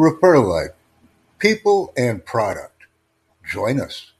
Ruperta Life: People and Product. Join us.